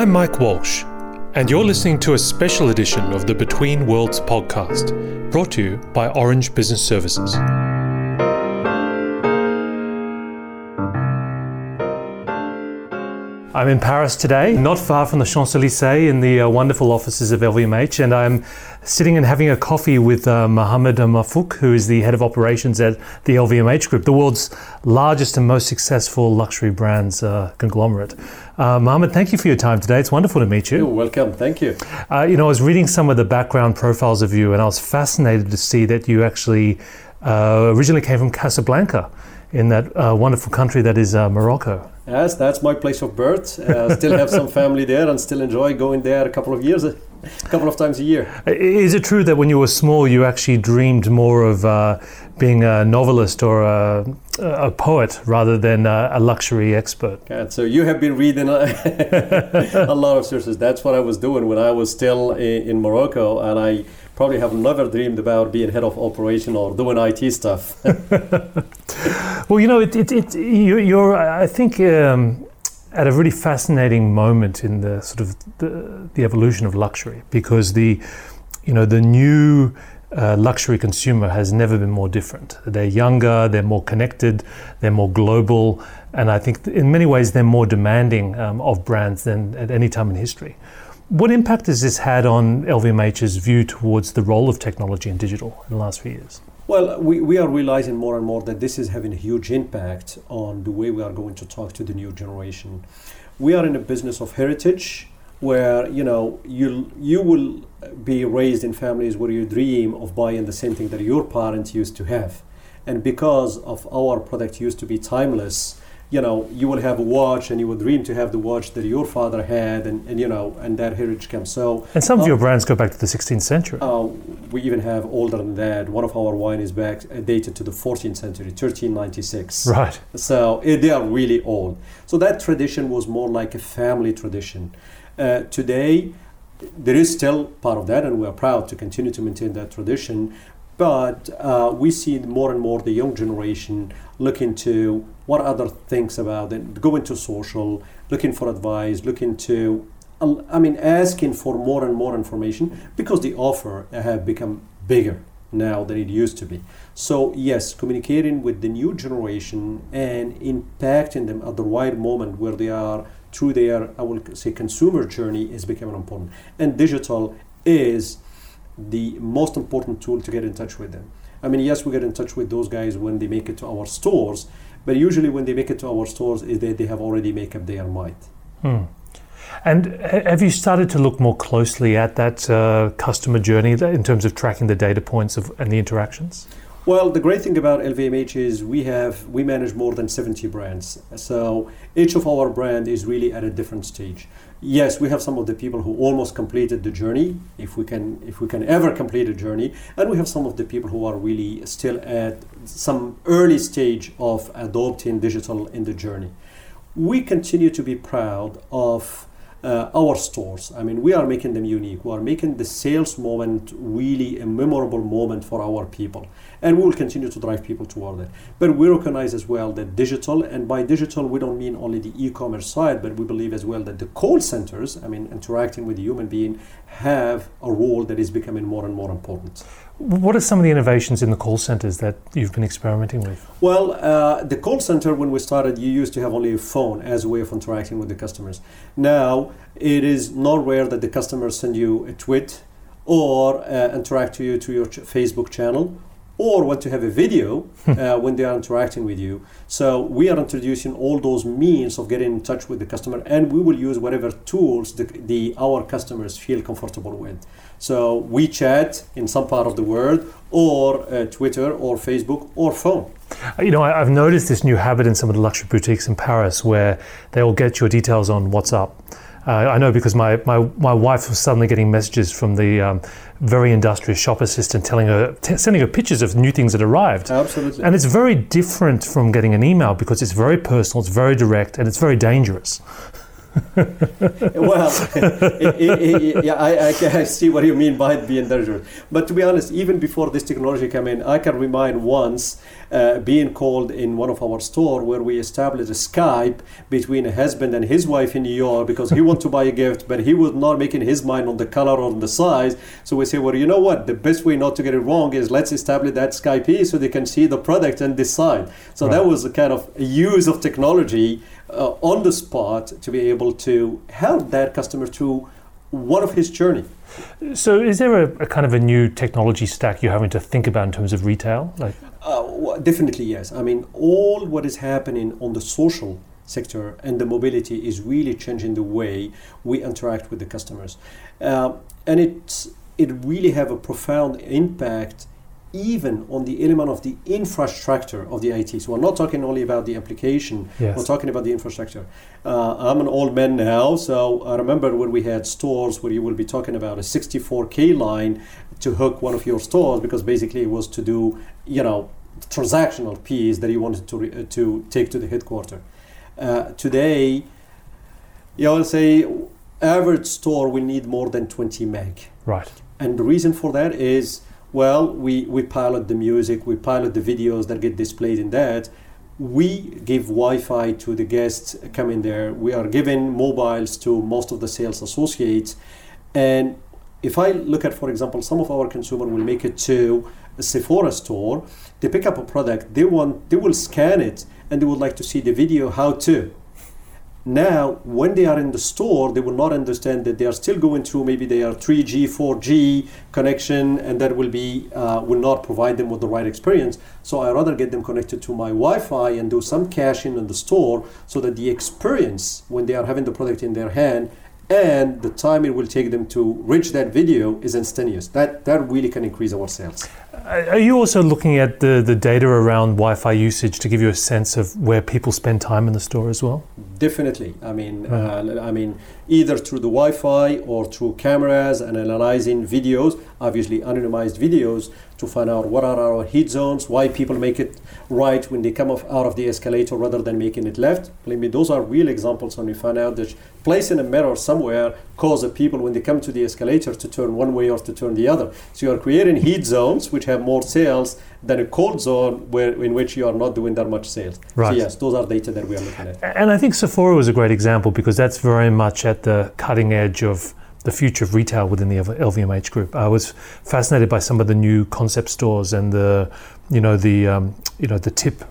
I'm Mike Walsh, and you're listening to a special edition of the Between Worlds podcast, brought to you by Orange Business Services. I'm in Paris today, not far from the Champs Elysees in the uh, wonderful offices of LVMH, and I'm sitting and having a coffee with uh, Mohamed Mafouk, who is the head of operations at the LVMH Group, the world's largest and most successful luxury brands uh, conglomerate. Uh, Mohamed, thank you for your time today. It's wonderful to meet you. You're welcome. Thank you. Uh, you know, I was reading some of the background profiles of you, and I was fascinated to see that you actually uh, originally came from Casablanca in that uh, wonderful country that is uh, Morocco. Yes, that's my place of birth. Uh, still have some family there and still enjoy going there a couple of years, a couple of times a year. Is it true that when you were small, you actually dreamed more of uh, being a novelist or a, a poet rather than a, a luxury expert? And so you have been reading a, a lot of sources. That's what I was doing when I was still in, in Morocco, and I probably have never dreamed about being head of operation or doing IT stuff. well, you know, it, it, it you, are I think, um, at a really fascinating moment in the sort of the, the evolution of luxury because the, you know, the new uh, luxury consumer has never been more different. They're younger, they're more connected, they're more global, and I think in many ways they're more demanding um, of brands than at any time in history. What impact has this had on LVMH's view towards the role of technology and digital in the last few years? Well, we, we are realizing more and more that this is having a huge impact on the way we are going to talk to the new generation. We are in a business of heritage where you know you you will be raised in families where you dream of buying the same thing that your parents used to have and because of our product used to be timeless you know, you will have a watch and you will dream to have the watch that your father had, and, and you know, and that heritage comes. So, and some of your uh, brands go back to the 16th century. Uh, we even have older than that. One of our wine is back uh, dated to the 14th century, 1396. Right. So it, they are really old. So that tradition was more like a family tradition. Uh, today, there is still part of that, and we are proud to continue to maintain that tradition. But uh, we see more and more the young generation looking to what other things about it, into social, looking for advice, looking to, I mean, asking for more and more information because the offer have become bigger now than it used to be. So yes, communicating with the new generation and impacting them at the right moment where they are through their, I will say, consumer journey is becoming important. And digital is the most important tool to get in touch with them. I mean, yes, we get in touch with those guys when they make it to our stores, but usually when they make it to our stores, is they, they have already made up their mind. Hmm. And have you started to look more closely at that uh, customer journey in terms of tracking the data points of, and the interactions? Well, the great thing about LVMH is we have we manage more than 70 brands. So each of our brand is really at a different stage. Yes, we have some of the people who almost completed the journey, if we can if we can ever complete a journey, and we have some of the people who are really still at some early stage of adopting digital in the journey. We continue to be proud of uh, our stores. I mean, we are making them unique. We are making the sales moment really a memorable moment for our people. And we will continue to drive people toward it. But we recognize as well that digital, and by digital, we don't mean only the e commerce side, but we believe as well that the call centers, I mean, interacting with the human being, have a role that is becoming more and more important. What are some of the innovations in the call centers that you've been experimenting with? Well, uh, the call center, when we started, you used to have only a phone as a way of interacting with the customers. Now, it is not rare that the customers send you a tweet or uh, interact to you to your ch- Facebook channel or want to have a video uh, when they are interacting with you. So we are introducing all those means of getting in touch with the customer, and we will use whatever tools the, the our customers feel comfortable with. So WeChat in some part of the world, or uh, Twitter, or Facebook, or phone. Uh, you know, I, have noticed this new habit in some of the luxury boutiques in Paris where they will get your details on WhatsApp. Uh, I know because my, my, my wife was suddenly getting messages from the um, very industrious shop assistant telling her, t- sending her pictures of new things that arrived. Absolutely. And it's very different from getting an email because it's very personal, it's very direct, and it's very dangerous. well, it, it, it, yeah, I, I, see what you mean by it being dangerous. But to be honest, even before this technology came in, I can remind once uh, being called in one of our store where we established a Skype between a husband and his wife in New York because he wanted to buy a gift, but he was not making his mind on the color or the size. So we say, well, you know what? The best way not to get it wrong is let's establish that Skype so they can see the product and decide. So right. that was a kind of use of technology uh, on the spot to be able to help that customer through one of his journey. So, is there a, a, kind of a new technology stack you're having to think about in terms of retail? Like, uh, well, definitely yes. I mean, all what is happening on the social sector and the mobility is really changing the way we interact with the customers, uh, and it's it really have a profound impact even on the element of the infrastructure of the IT. So we're not talking only about the application, yes. we're talking about the infrastructure. Uh, I'm an old man now, so I remember when we had stores where you will be talking about a 64K line to hook one of your stores because basically it was to do, you know, transactional piece that you wanted to, re- uh, to take to the headquarter. Uh, today, you know, say average store will need more than 20 meg. Right. And the reason for that is well, we, we pilot the music, we pilot the videos that get displayed in that. We give Wi-Fi to the guests coming there. We are giving mobiles to most of the sales associates. And if I look at, for example, some of our consumer will make it to a Sephora store, they pick up a product, they want they will scan it and they would like to see the video how to. Now, when they are in the store, they will not understand that they are still going through maybe they are 3G, 4G connection, and that will be uh, will not provide them with the right experience. So I rather get them connected to my Wi-Fi and do some caching in the store, so that the experience when they are having the product in their hand and the time it will take them to reach that video is instantaneous. That that really can increase our sales. Are you also looking at the, the data around Wi-Fi usage to give you a sense of where people spend time in the store as well? Definitely. I mean, uh, I mean, either through the Wi-Fi or through cameras and analyzing videos, obviously anonymized videos, to find out what are our heat zones, why people make it right when they come off, out of the escalator rather than making it left. Believe me, those are real examples when we find out that placing a mirror somewhere causes people when they come to the escalator to turn one way or to turn the other. So you are creating heat zones which have more sales than a cold zone where in which you are not doing that much sales. Right. So yes, those are data that we are looking at. And I think Sephora was a great example because that's very much at the cutting edge of the future of retail within the LVMH group. I was fascinated by some of the new concept stores and the, you know, the, um, you know, the tip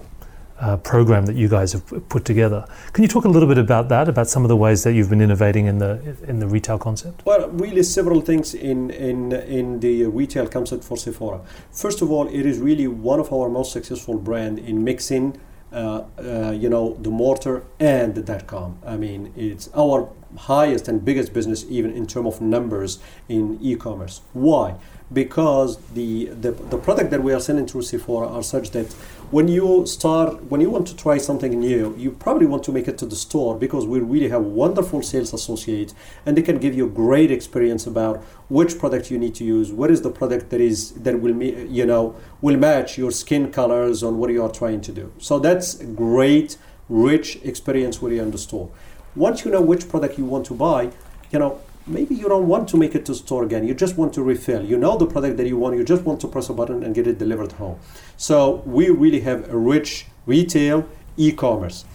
uh, program that you guys have put together. Can you talk a little bit about that? About some of the ways that you've been innovating in the in the retail concept? Well, really, several things in in in the retail concept for Sephora. First of all, it is really one of our most successful brand in mixing uh, uh, you know, the mortar and the dot com. I mean, it's our highest and biggest business, even in terms of numbers in e-commerce. Why? Because the, the the product that we are selling through Sephora are such that when you start when you want to try something new you probably want to make it to the store because we really have wonderful sales associates and they can give you a great experience about which product you need to use what is the product that is that will you know will match your skin colors on what you are trying to do. So that's a great rich experience when you're in the store. Once you know which product you want to buy you know maybe you don't want to make it to store again. You just want to refill. You know the product that you want. You just want to press a button and get it delivered home. So we really have a rich retail e-commerce.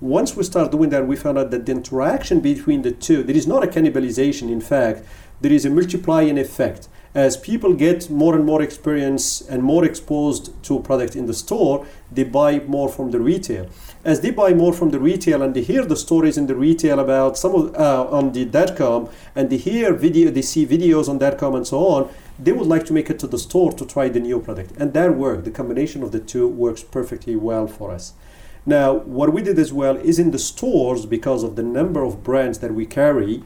Once we start doing that we found out that the interaction between the two there is not a cannibalization. In fact there is a multiplying effect as people get more and more experience and more exposed to product in the store they buy more from the retail as they buy more from the retail and they hear the stories in the retail about some of uh, on the .com and they hear video, they see videos on .com and so on, they would like to make it to the store to try the new product, and that worked. The combination of the two works perfectly well for us. Now, what we did as well is in the stores because of the number of brands that we carry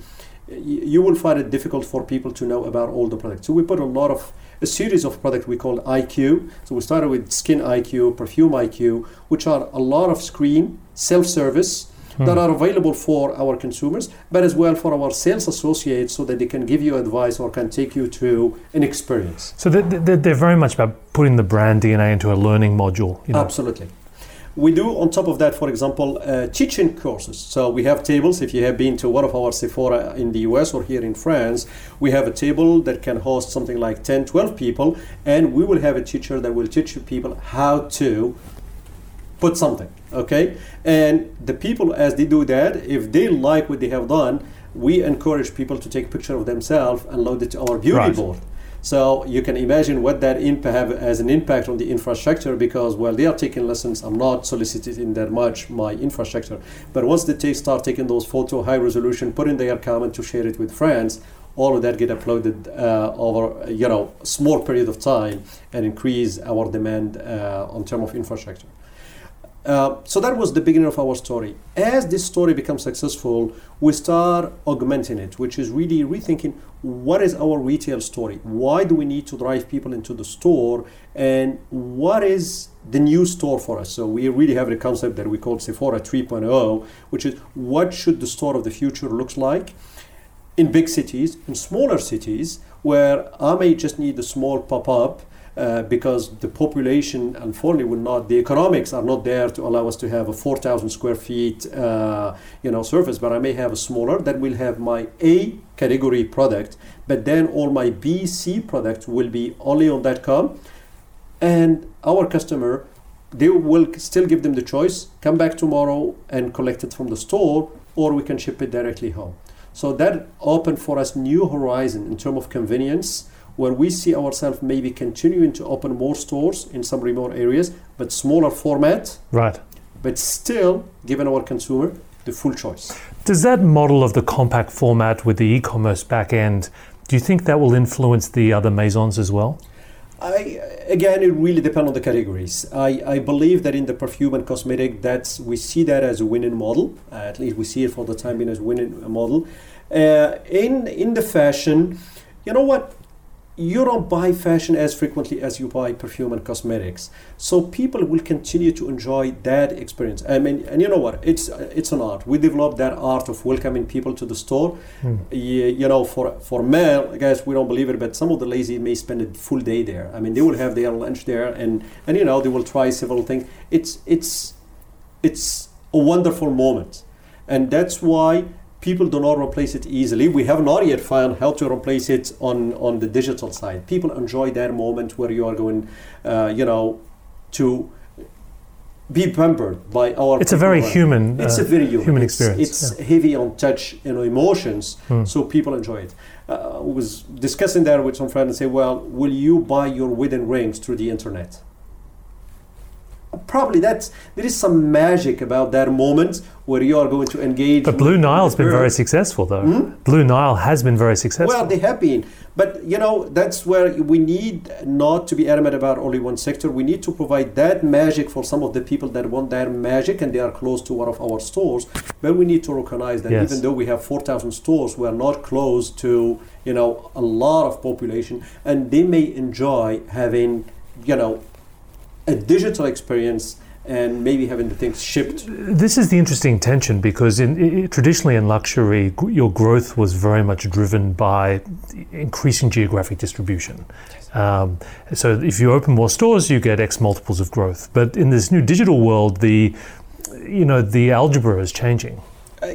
you will find it difficult for people to know about all the products. So we put a lot of a series of products we call IQ. So we started with Skin IQ, Perfume IQ, which are a lot of screen self-service hmm. that are available for our consumers, but as well for our sales associates, so that they can give you advice or can take you to an experience. So they're, they're very much about putting the brand DNA into a learning module. You know? Absolutely. We do on top of that, for example, uh, teaching courses. So we have tables. If you have been to one of our Sephora in the US or here in France, we have a table that can host something like 10, 12 people, and we will have a teacher that will teach people how to put something. Okay, and the people as they do that, if they like what they have done, we encourage people to take a picture of themselves and load it to our beauty Right. board. So you can imagine what that impact have as an impact on the infrastructure because while they are taking lessons, I'm not soliciting that much my infrastructure. But once they take, start taking those photo high resolution, put in their comment to share it with friends, all of that get uploaded uh, over you know small period of time and increase our demand uh, on term of infrastructure. Uh, so that was the beginning of our story. As this story becomes successful, we start augmenting it, which is really rethinking what is our retail story? Why do we need to drive people into the store? And what is the new store for us? So we really have a concept that we call Sephora 3.0, which is what should the store of the future looks like? in big cities, in smaller cities, where I may just need a small pop up uh, because the population, unfortunately, will not, the economics are not there to allow us to have a 4,000 square feet, uh, you know, surface, but I may have a smaller that will have my A category product, but then all my B, C product will be only on that com. And our customer, they will still give them the choice, come back tomorrow and collect it from the store, or we can ship it directly home. So that opened for us new horizon in terms of convenience, where we see ourselves maybe continuing to open more stores in some remote areas, but smaller format, Right. but still giving our consumer the full choice. Does that model of the compact format with the e-commerce back end, do you think that will influence the other maisons as well? I again, it really depends on the categories. I, I believe that in the perfume and cosmetic, that's we see that as a winning model. Uh, at least we see it for the time being as a winning model. Uh, in in the fashion, you know what? You don't buy fashion as frequently as you buy perfume and cosmetics. So people will continue to enjoy that experience. I mean, and you know what? It's it's an art. We developed that art of welcoming people to the store. Hmm. You, you know, for for male guys, we don't believe it, but some of the lazy may spend a full day there. I mean, they will have their lunch there, and and you know they will try several things. It's it's it's a wonderful moment, and that's why people do not replace it easily. We have not yet found how to replace it on on the digital side. People enjoy that moment where you are going, uh, you know, to be pampered by our. It's a very human, It's uh, a very human, human It's- experience, It's heavy on touch, you know, emotions, Hmm. so people enjoy it. Uh, I was discussing that with some friends and say, well, will you buy your wedding rings through the internet? Probably that's there is some magic about that moment where you are going to engage. But Blue Nile's been very successful, though. Hmm? Blue Nile has been very successful. Well, they have been, but you know that's where we need not to be adamant about only one sector. We need to provide that magic for some of the people that want that magic and they are close to one of our stores. But we need to recognize that Yes. even though we have four thousand stores, we are not close to you know a lot of population, and they may enjoy having you know a digital experience and maybe having the things shipped. This is the interesting tension because in, i- traditionally in luxury, g- your growth was very much driven by increasing geographic distribution. Um, so if you open more stores, you get X multiples of growth. But in this new digital world, the you know the algebra is changing. Uh,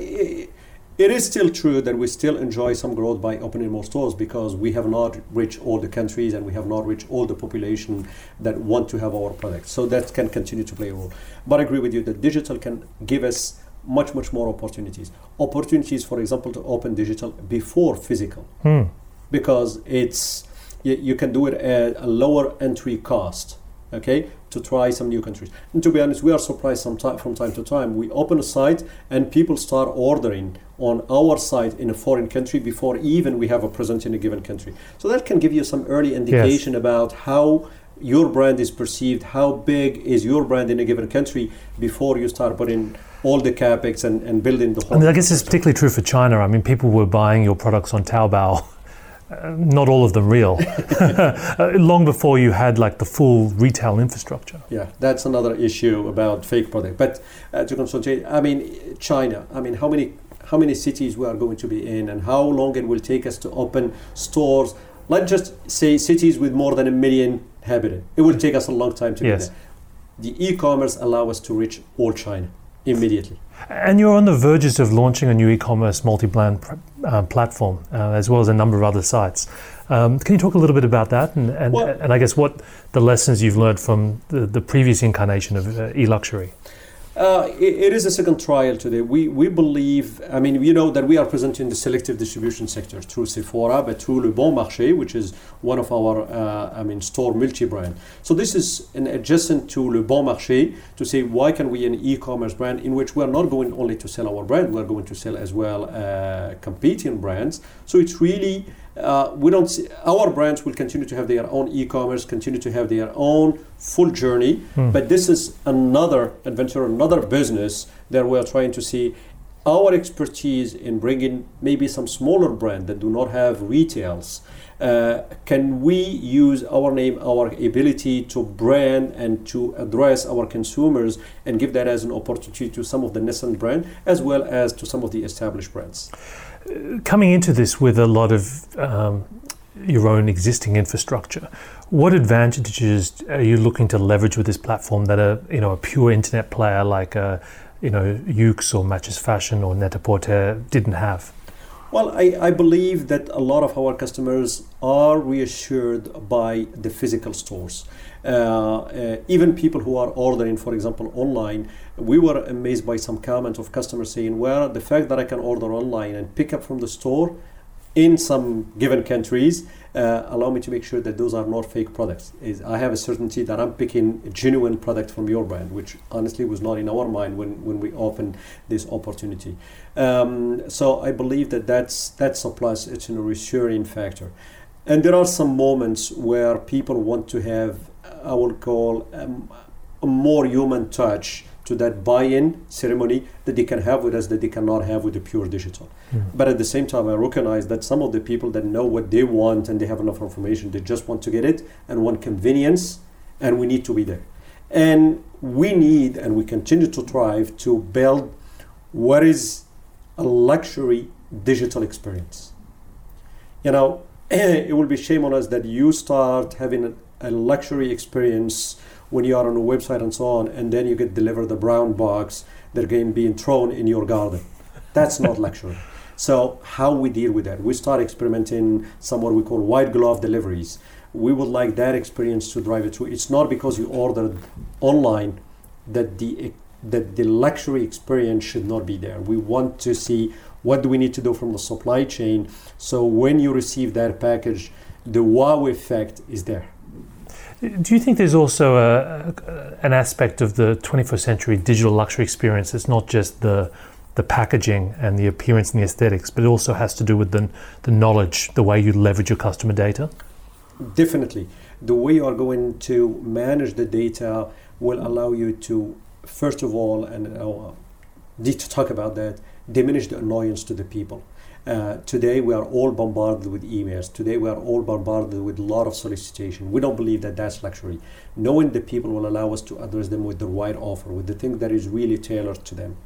it is still true that we still enjoy some growth by opening more stores because we have not reached all the countries and we have not reached all the population that want to have our products. So that can continue to play a role. But I agree with you that digital can give us much, much more opportunities. Opportunities, for example, to open digital before physical Hmm. because it's you, you can do it at a lower entry cost okay to try some new countries and to be honest we are surprised some time, from time to time we open a site and people start ordering on our side in a foreign country before even we have a presence in a given country so that can give you some early indication about how your brand is perceived how big is your brand in a given country before you start putting all the capex and, and building the whole I mean, I guess it's particularly true for China. I mean, people were buying your products on Taobao. Uh, not all of them real. Uh, long before you had like the full retail infrastructure. Yeah, that's another issue about fake product. But uh, to concentrate, I mean, China. I mean, how many how many cities we are going to be in, and how long it will take us to open stores? Let's just say cities with more than a million inhabitants. It will take us a long time to Yes. get there. the e-commerce allow us to reach all China immediately. And you're on the verges of launching a new e-commerce multi-brand uh, platform, uh, as well as a number of other sites. Um, can you talk a little bit about that, and and, Well- and I guess what the lessons you've learned from the, the previous incarnation of uh, e-luxury? Uh, it, it is a second trial today. We, we believe, I mean, you know that we are present in the selective distribution sector through Sephora, but through Le Bon Marché, which is one of our, uh, I mean, store multi-brand. So this is an adjacent to Le Bon Marché to say why can we an e-commerce brand in which we are not going only to sell our brand, we are going to sell as well uh, competing brands. So it's really uh, we don't see our brands will continue to have their own e-commerce, continue to have their own full journey. Hmm. But this is another adventure, another business that we are trying to see our expertise in bringing maybe some smaller brand that do not have retails. Uh, can we use our name, our ability to brand and to address our consumers and give that as an opportunity to some of the nascent brand as well as to some of the established brands? Coming into this with a lot of um, your own existing infrastructure, what advantages are you looking to leverage with this platform that a you know a pure internet player like a you know Yoox or Matches Fashion or Net-a-Porter didn't have? Well, I, I believe that a lot of our customers are reassured by the physical stores. Uh, uh, even people who are ordering, for example, online, we were amazed by some comments of customers saying, well, the fact that I can order online and pick up from the store in some given countries uh, allow me to make sure that those are not fake products. Is I have a certainty that I'm picking a genuine product from your brand, which honestly was not in our mind when, when we opened this opportunity. Um, so I believe that that's that's a plus. It's a reassuring factor, and there are some moments where people want to have I will call um, a more human touch to that buy-in ceremony that they can have with us that they cannot have with the pure digital. Hmm. But at the same time, I recognize that some of the people that know what they want and they have enough information, they just want to get it and want convenience, and we need to be there. And we need, and we continue to thrive to build what is a luxury digital experience. You know, it will be shame on us that you start having a, luxury experience when you are on a website and so on, and then you get delivered the brown box that again being thrown in your garden. That's not luxury. So how we deal with that? We start experimenting some what we call white glove deliveries. We would like that experience to drive it through. It's not because you ordered online that the that the luxury experience should not be there. We want to see what do we need to do from the supply chain so when you receive that package, the wow effect is there. Do you think there's also a, an aspect of the 21st century digital luxury experience that's not just the the packaging and the appearance and the aesthetics, but it also has to do with the, the knowledge, the way you leverage your customer data? Definitely. The way you are going to manage the data will allow you to, first of all, and uh, need to talk about that, diminish the annoyance to the people. Uh, today we are all bombarded with emails. Today we are all bombarded with a lot of solicitation. We don't believe that that's luxury. Knowing the people will allow us to address them with the right offer, with the thing that is really tailored to them.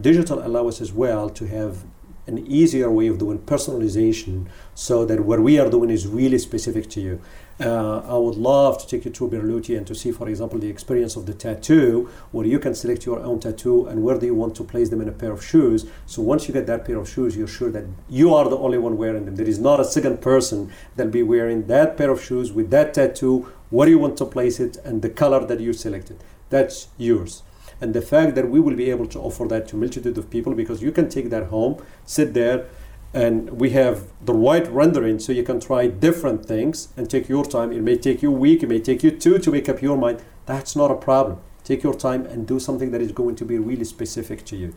Digital allow us as well to have an easier way of doing personalization so that what we are doing is really specific to you. Uh, I would love to take you to Berluti and to see, for example, the experience of the tattoo, where you can select your own tattoo and where do you want to place them in a pair of shoes. So once you get that pair of shoes, you're sure that you are the only one wearing them. There is not a second person that'll be wearing that pair of shoes with that tattoo, where do you want to place it, and the color that you selected. That's yours and the fact that we will be able to offer that to multitude of people because you can take that home sit there and we have the right rendering so you can try different things and take your time it may take you a week it may take you two to make up your mind that's not a problem take your time and do something that is going to be really specific to you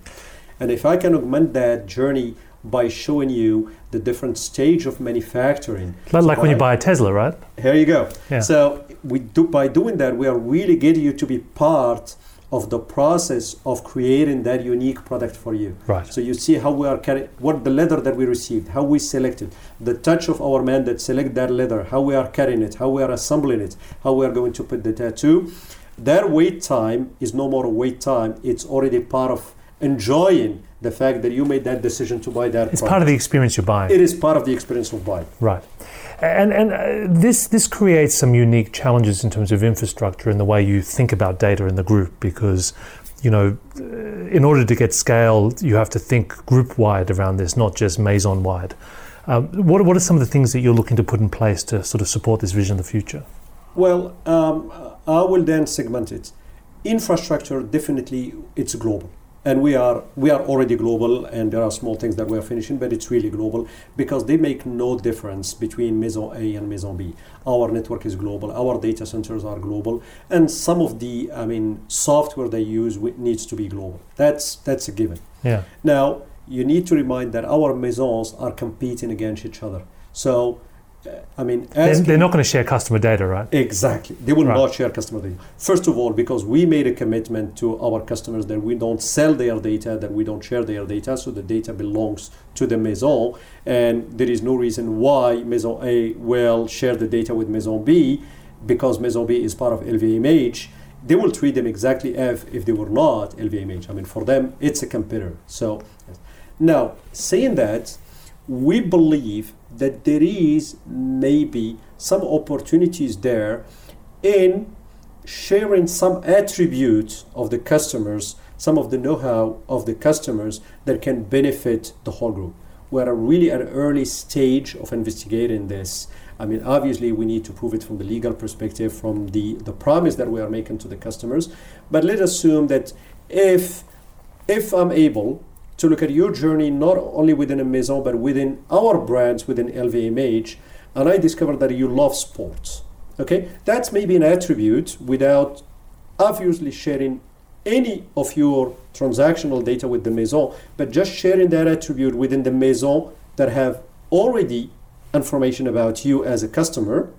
and if i can augment that journey by showing you the different stage of manufacturing Like, So like when you by- buy a Tesla, right? here you go. Yeah. So we do by doing that, we are really getting you to be part of the process of creating that unique product for you. Right. So you see how we are carrying what the leather that we received, how we selected, the touch of our man that select that leather, how we are carrying it, how we are assembling it, how we are going to put the tattoo. That wait time is no more wait time. It's already part of enjoying the fact that you made that decision to buy that. It's product. part of the experience you're buying. It is part of the experience of buying. Right. And, and uh, this, this creates some unique challenges in terms of infrastructure and the way you think about data in the group because, you know, uh, in order to get scale, you have to think group wide around this, not just Maison wide. Um, what, what are some of the things that you're looking to put in place to sort of support this vision in the future? Well, um, I will then segment it. Infrastructure, definitely, it's global. And we are we are already global, and there are small things that we are finishing, but it's really global because they make no difference between Maison A and Maison B. Our network is global, our data centers are global, and some of the I mean software they use needs to be global. That's that's a given. Yeah. Now, you need to remind that our maisons are competing against each other. So, I mean, They're, they're not going to share customer data, right? Exactly. They will Right. not share customer data. First of all, because we made a commitment to our customers that we don't sell their data, that we don't share their data, so the data belongs to the maison, and there is no reason why Maison A will share the data with Maison B, because Maison B is part of LVMH. They will treat them exactly as if they were not LVMH. I mean, for them, it's a competitor. So, now saying that, we believe that there is maybe some opportunities there in sharing some attributes of the customers, some of the know-how of the customers that can benefit the whole group. We're really at an early stage of investigating this. I mean, obviously, we need to prove it from the legal perspective, from the, the promise that we are making to the customers. But let's assume that if if I'm able to look at your journey not only within a maison but within our brands within LVMH, and I discovered that you love sports. Okay, that's maybe an attribute without obviously sharing any of your transactional data with the maison, but just sharing that attribute within the maison that have already information about you as a customer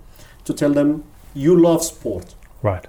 to tell them you love sport. Right.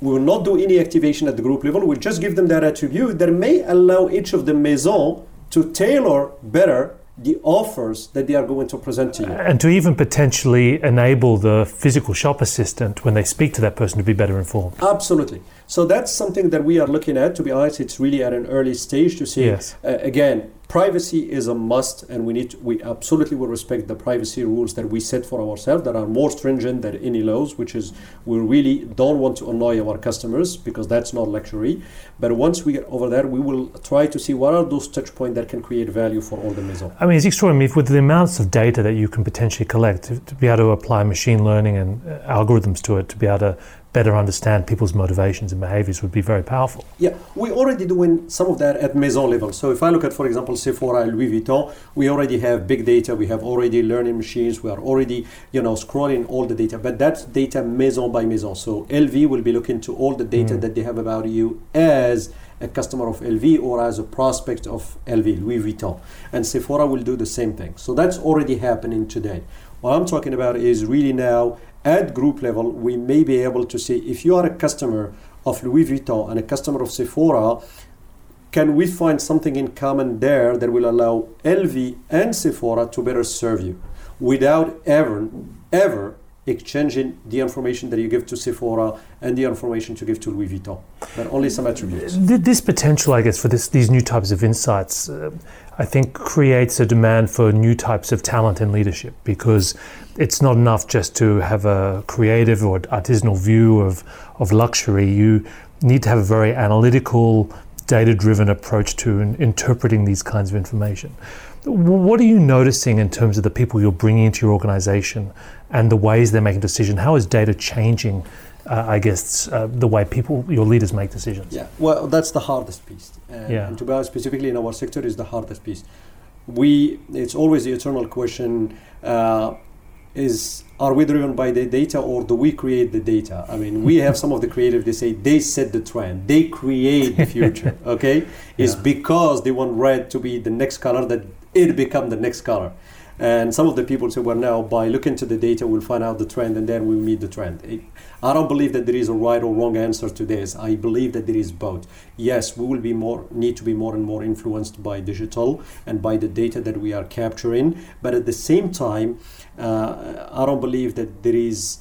We will not do any activation at the group level. We'll just give them that attribute that may allow each of the maison to tailor better the offers that they are going to present to you. And to even potentially enable the physical shop assistant when they speak to that person to be better informed. Absolutely. So that's something that we are looking at. To be honest, it's really at an early stage to see. Yes. Uh, again, privacy is a must, and we need to, we absolutely will respect the privacy rules that we set for ourselves that are more stringent than any laws. Which is we really don't want to annoy our customers because that's not luxury. But once we get over there, we will try to see what are those touch points that can create value for all the maison. I mean, it's extraordinary with the amounts of data that you can potentially collect to, to be able to apply machine learning and uh, algorithms to it to be able to better understand people's motivations and behaviors would be very powerful. Yeah, we already doing some of that at maison level. So if I look at, for example, Sephora and Louis Vuitton, we already have big data. We have already learning machines. We are already, you know, scrolling all the data. But that's data maison by maison. So LV will be looking to all the data Mm. that they have about you as a customer of LV or as a prospect of LV, Louis Vuitton. And Sephora will do the same thing. So that's already happening today. What I'm talking about is really now at group level, we may be able to say if you are a customer of Louis Vuitton and a customer of Sephora, can we find something in common there that will allow LV and Sephora to better serve you without ever, ever exchanging the information that you give to Sephora and the information to give to Louis Vuitton, but only some attributes. This potential, I guess, for this, these new types of insights, uh, I think creates a demand for new types of talent and leadership because it's not enough just to have a creative or artisanal view of, of luxury. You need to have a very analytical, data driven approach to in- interpreting these kinds of information. What are you noticing in terms of the people you're bringing into your organization and the ways they're making decisions? How is data changing, uh, I guess, uh, the way people, your leaders, make decisions? Yeah, well, that's the hardest piece. And, Yeah. and to be honest, specifically in our sector, is the hardest piece. We, it's always the eternal question: uh, is are we driven by the data or do we create the data? I mean, we have some of the creative. They say they set the trend, they create the future. Okay, is Yeah. because they want red to be the next color that it become the next color. And some of the people say, well, now by looking to the data, we'll find out the trend and then we'll meet the trend. I don't believe that there is a right or wrong answer to this. I believe that there is both. Yes, we will be more need to be more and more influenced by digital and by the data that we are capturing. But at the same time, uh, I don't believe that there is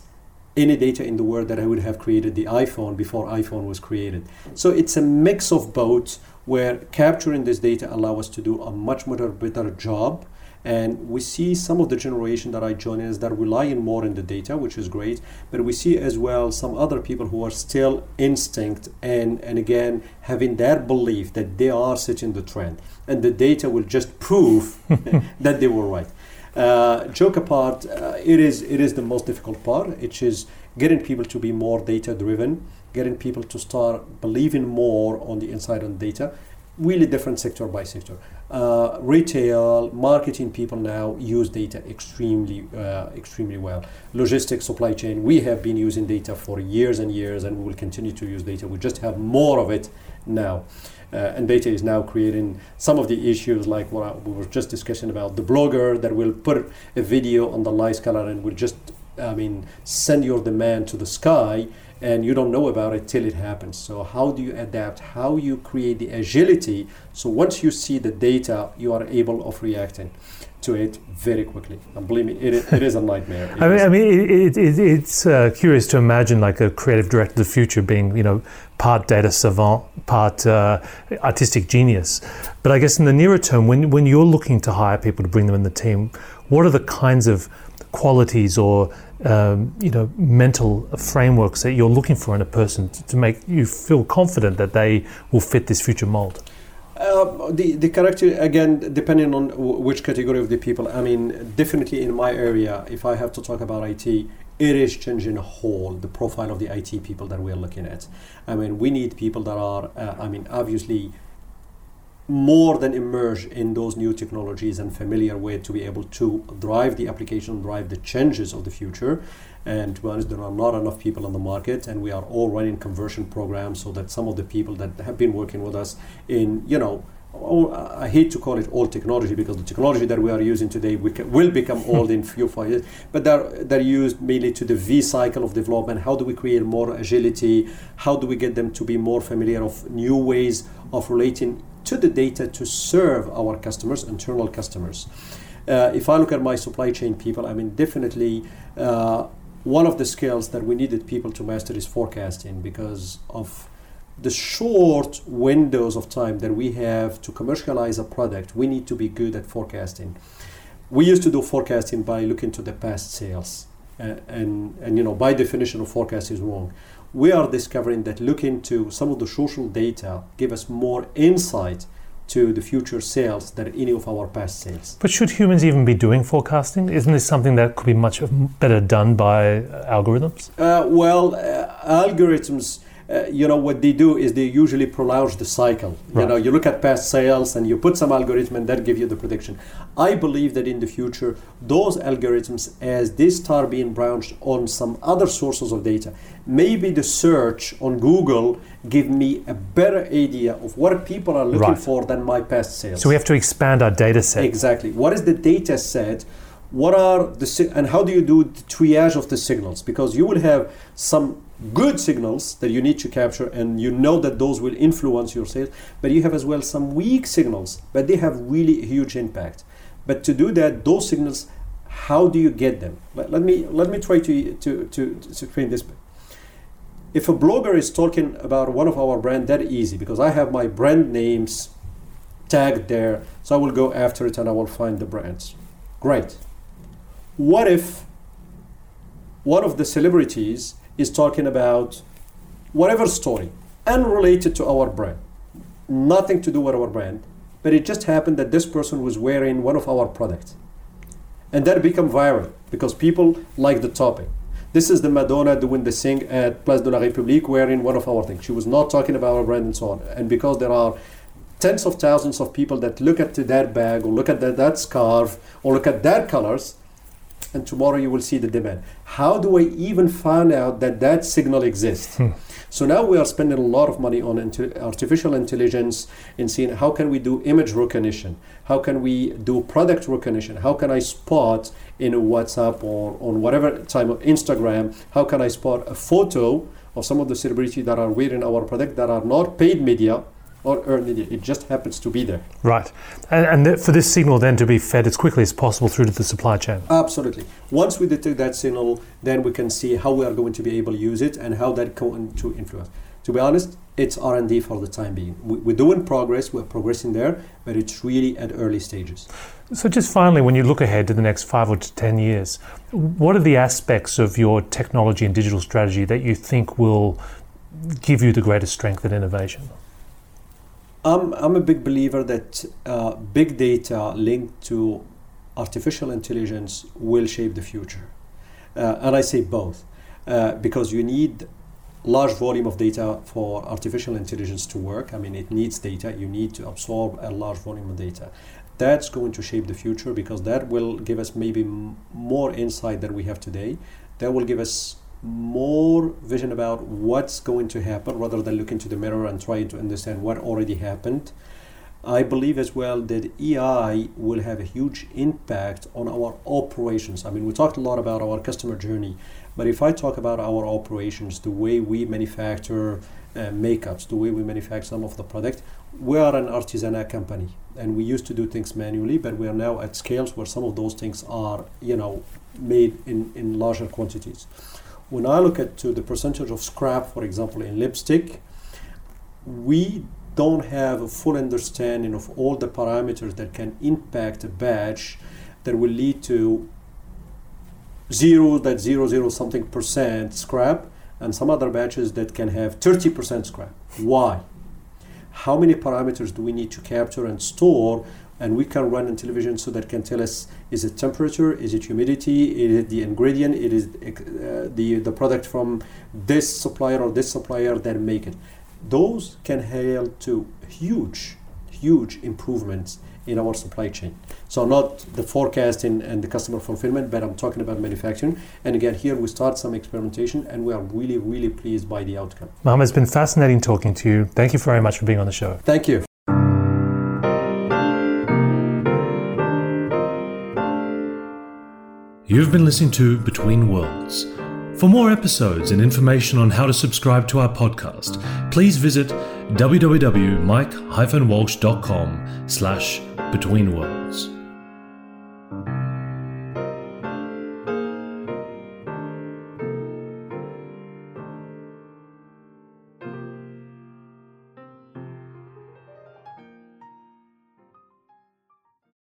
any data in the world that I would have created the iPhone before iPhone was created. So it's a mix of both. where capturing this data allow us to do a much more better job and we see some of the generation that I join is that relying more on the data, which is great. But we see as well some other people who are still instinct and, and again having their belief that they are setting the trend. And the data will just prove that they were right. Uh, joke apart, uh, it is it is the most difficult part. It is getting people to be more data driven, getting people to start believing more on the inside on data. Really different sector by sector uh, retail marketing people now use data extremely uh, extremely well. Logistics supply chain we have been using data for years and years and we will continue to use data. We just have more of it now. Uh, and data is now creating some of the issues like what we were just discussing about the blogger that will put a video on the light color and will just i mean send your demand to the sky and you don't know about it till it happens. So how do you adapt? How you create the agility? So once you see the data, you are able of reacting to it very quickly. And believe me, it, it is a nightmare. I mean, I mean, it, it, it's uh, curious to imagine like a creative director of the future being, you know, part data savant, part uh, artistic genius. But I guess in the nearer term, when when you're looking to hire people to bring them in the team, what are the kinds of qualities or um, you know mental frameworks that you're looking for in a person to, to, make you feel confident that they will fit this future mold? Uh, the the character again depending on w- which category of the people. I mean, definitely in my area, if I have to talk about IT, it is changing whole the profile of the IT people that we are looking at. I mean, we need people that are, uh, I mean, obviously more than immerse in those new technologies and familiar way to be able to drive the application, drive the changes of the future. And to be honest, there are not enough people on the market, and we are all running conversion programs so that some of the people that have been working with us in, you know, all, I hate to call it old technology because the technology that we are using today will become old in few five years. But they're they're used mainly to the V cycle of development. How do we create more agility? How do we get them to be more familiar of new ways of relating to the data to serve our customers, internal customers. Uh, if I look at my supply chain people, I mean, definitely uh, one of the skills that we needed people to master is forecasting because of the short windows of time that we have to commercialize a product. We need to be good at forecasting. We used to do forecasting by looking to the past sales. Uh, and, and you know by definition of forecast is wrong we are discovering that looking to some of the social data give us more insight to the future sales than any of our past sales. But should humans even be doing forecasting? Isn't this something that could be much better done by algorithms? Uh, well, uh, algorithms uh, you know what they do is they usually prolong the cycle. Right. you know you look at past sales and you put some algorithm and that give you the prediction. I believe that in the future those algorithms as they start being branched on some other sources of data maybe the search on google give me a better idea of what people are looking right. for than my past sales. So we have to expand our data set. Exactly. What is the data set? What are the and how do you do the triage of the signals? Because you will have some good signals that you need to capture and you know that those will influence your sales but you have as well some weak signals but they have really huge impact. But to do that those signals how do you get them? Let, let me let me try to, to to to explain this. If a blogger is talking about one of our brand that easy because i have my brand names tagged there so i will go after it and i will find the brands. Great. What if one of the celebrities is talking about whatever story unrelated to our brand, nothing to do with our brand, but it just happened that this person was wearing one of our products. And that became viral because people like the topic. This is the Madonna doing the sing at Place de la République wearing one of our things. She was not talking about our brand and so on. And because there are tens of thousands of people that look at that bag or look at that, that scarf or look at that colors, and tomorrow you will see the demand. How do I even find out that that signal exists? Hmm. So now we are spending a lot of money on artificial intelligence in seeing how can we do image recognition, how can we do product recognition, how can I spot in WhatsApp or on whatever type of Instagram, how can I spot a photo of some of the celebrities that are wearing our product that are not paid media or media. It just happens to be there. Right. And, and th- for this signal then to be fed as quickly as possible through to the supply chain. Absolutely. Once we detect that signal, then we can see how we are going to be able to use it and how that going to influence. To be honest, it's R&D for the time being. We, we're doing progress, we're progressing there, but it's really at early stages. So, just finally, when you look ahead to the next five or to 10 years, what are the aspects of your technology and digital strategy that you think will give you the greatest strength and innovation? I'm, I'm a big believer that uh, big data linked to artificial intelligence will shape the future. Uh, and I say both, uh, because you need large volume of data for artificial intelligence to work. I mean, it needs data. You need to absorb a large volume of data. That's going to shape the future because that will give us maybe more insight than we have today. That will give us more vision about what's going to happen rather than looking to the mirror and trying to understand what already happened. I believe as well that AI will have a huge impact on our operations. I mean, we talked a lot about our customer journey, but if I talk about our operations, the way we manufacture uh, makeups, the way we manufacture some of the product, we are an artisanal company, and we used to do things manually, but we are now at scales where some of those things are, you know, made in, in larger quantities. When I look at to the percentage of scrap, for example, in lipstick, we don't have a full understanding of all the parameters that can impact a batch that will lead to zero that zero zero something percent scrap and some other batches that can have 30% scrap. Why? How many parameters do we need to capture and store and we can run in television so that can tell us is it temperature is it humidity is it the ingredient it is uh, the the product from this supplier or this supplier that make it. Those can help to huge huge improvements in our supply chain. So not the forecasting and the customer fulfillment but i'm talking about manufacturing. And again here we start some experimentation and we are really really pleased by the outcome. Mohammed, it's been fascinating talking to you. Thank you very much for being on the show. Thank you You've been listening to Between Worlds. For more episodes and information on how to subscribe to our podcast, please visit www.mike-walsh.com slash betweenworlds.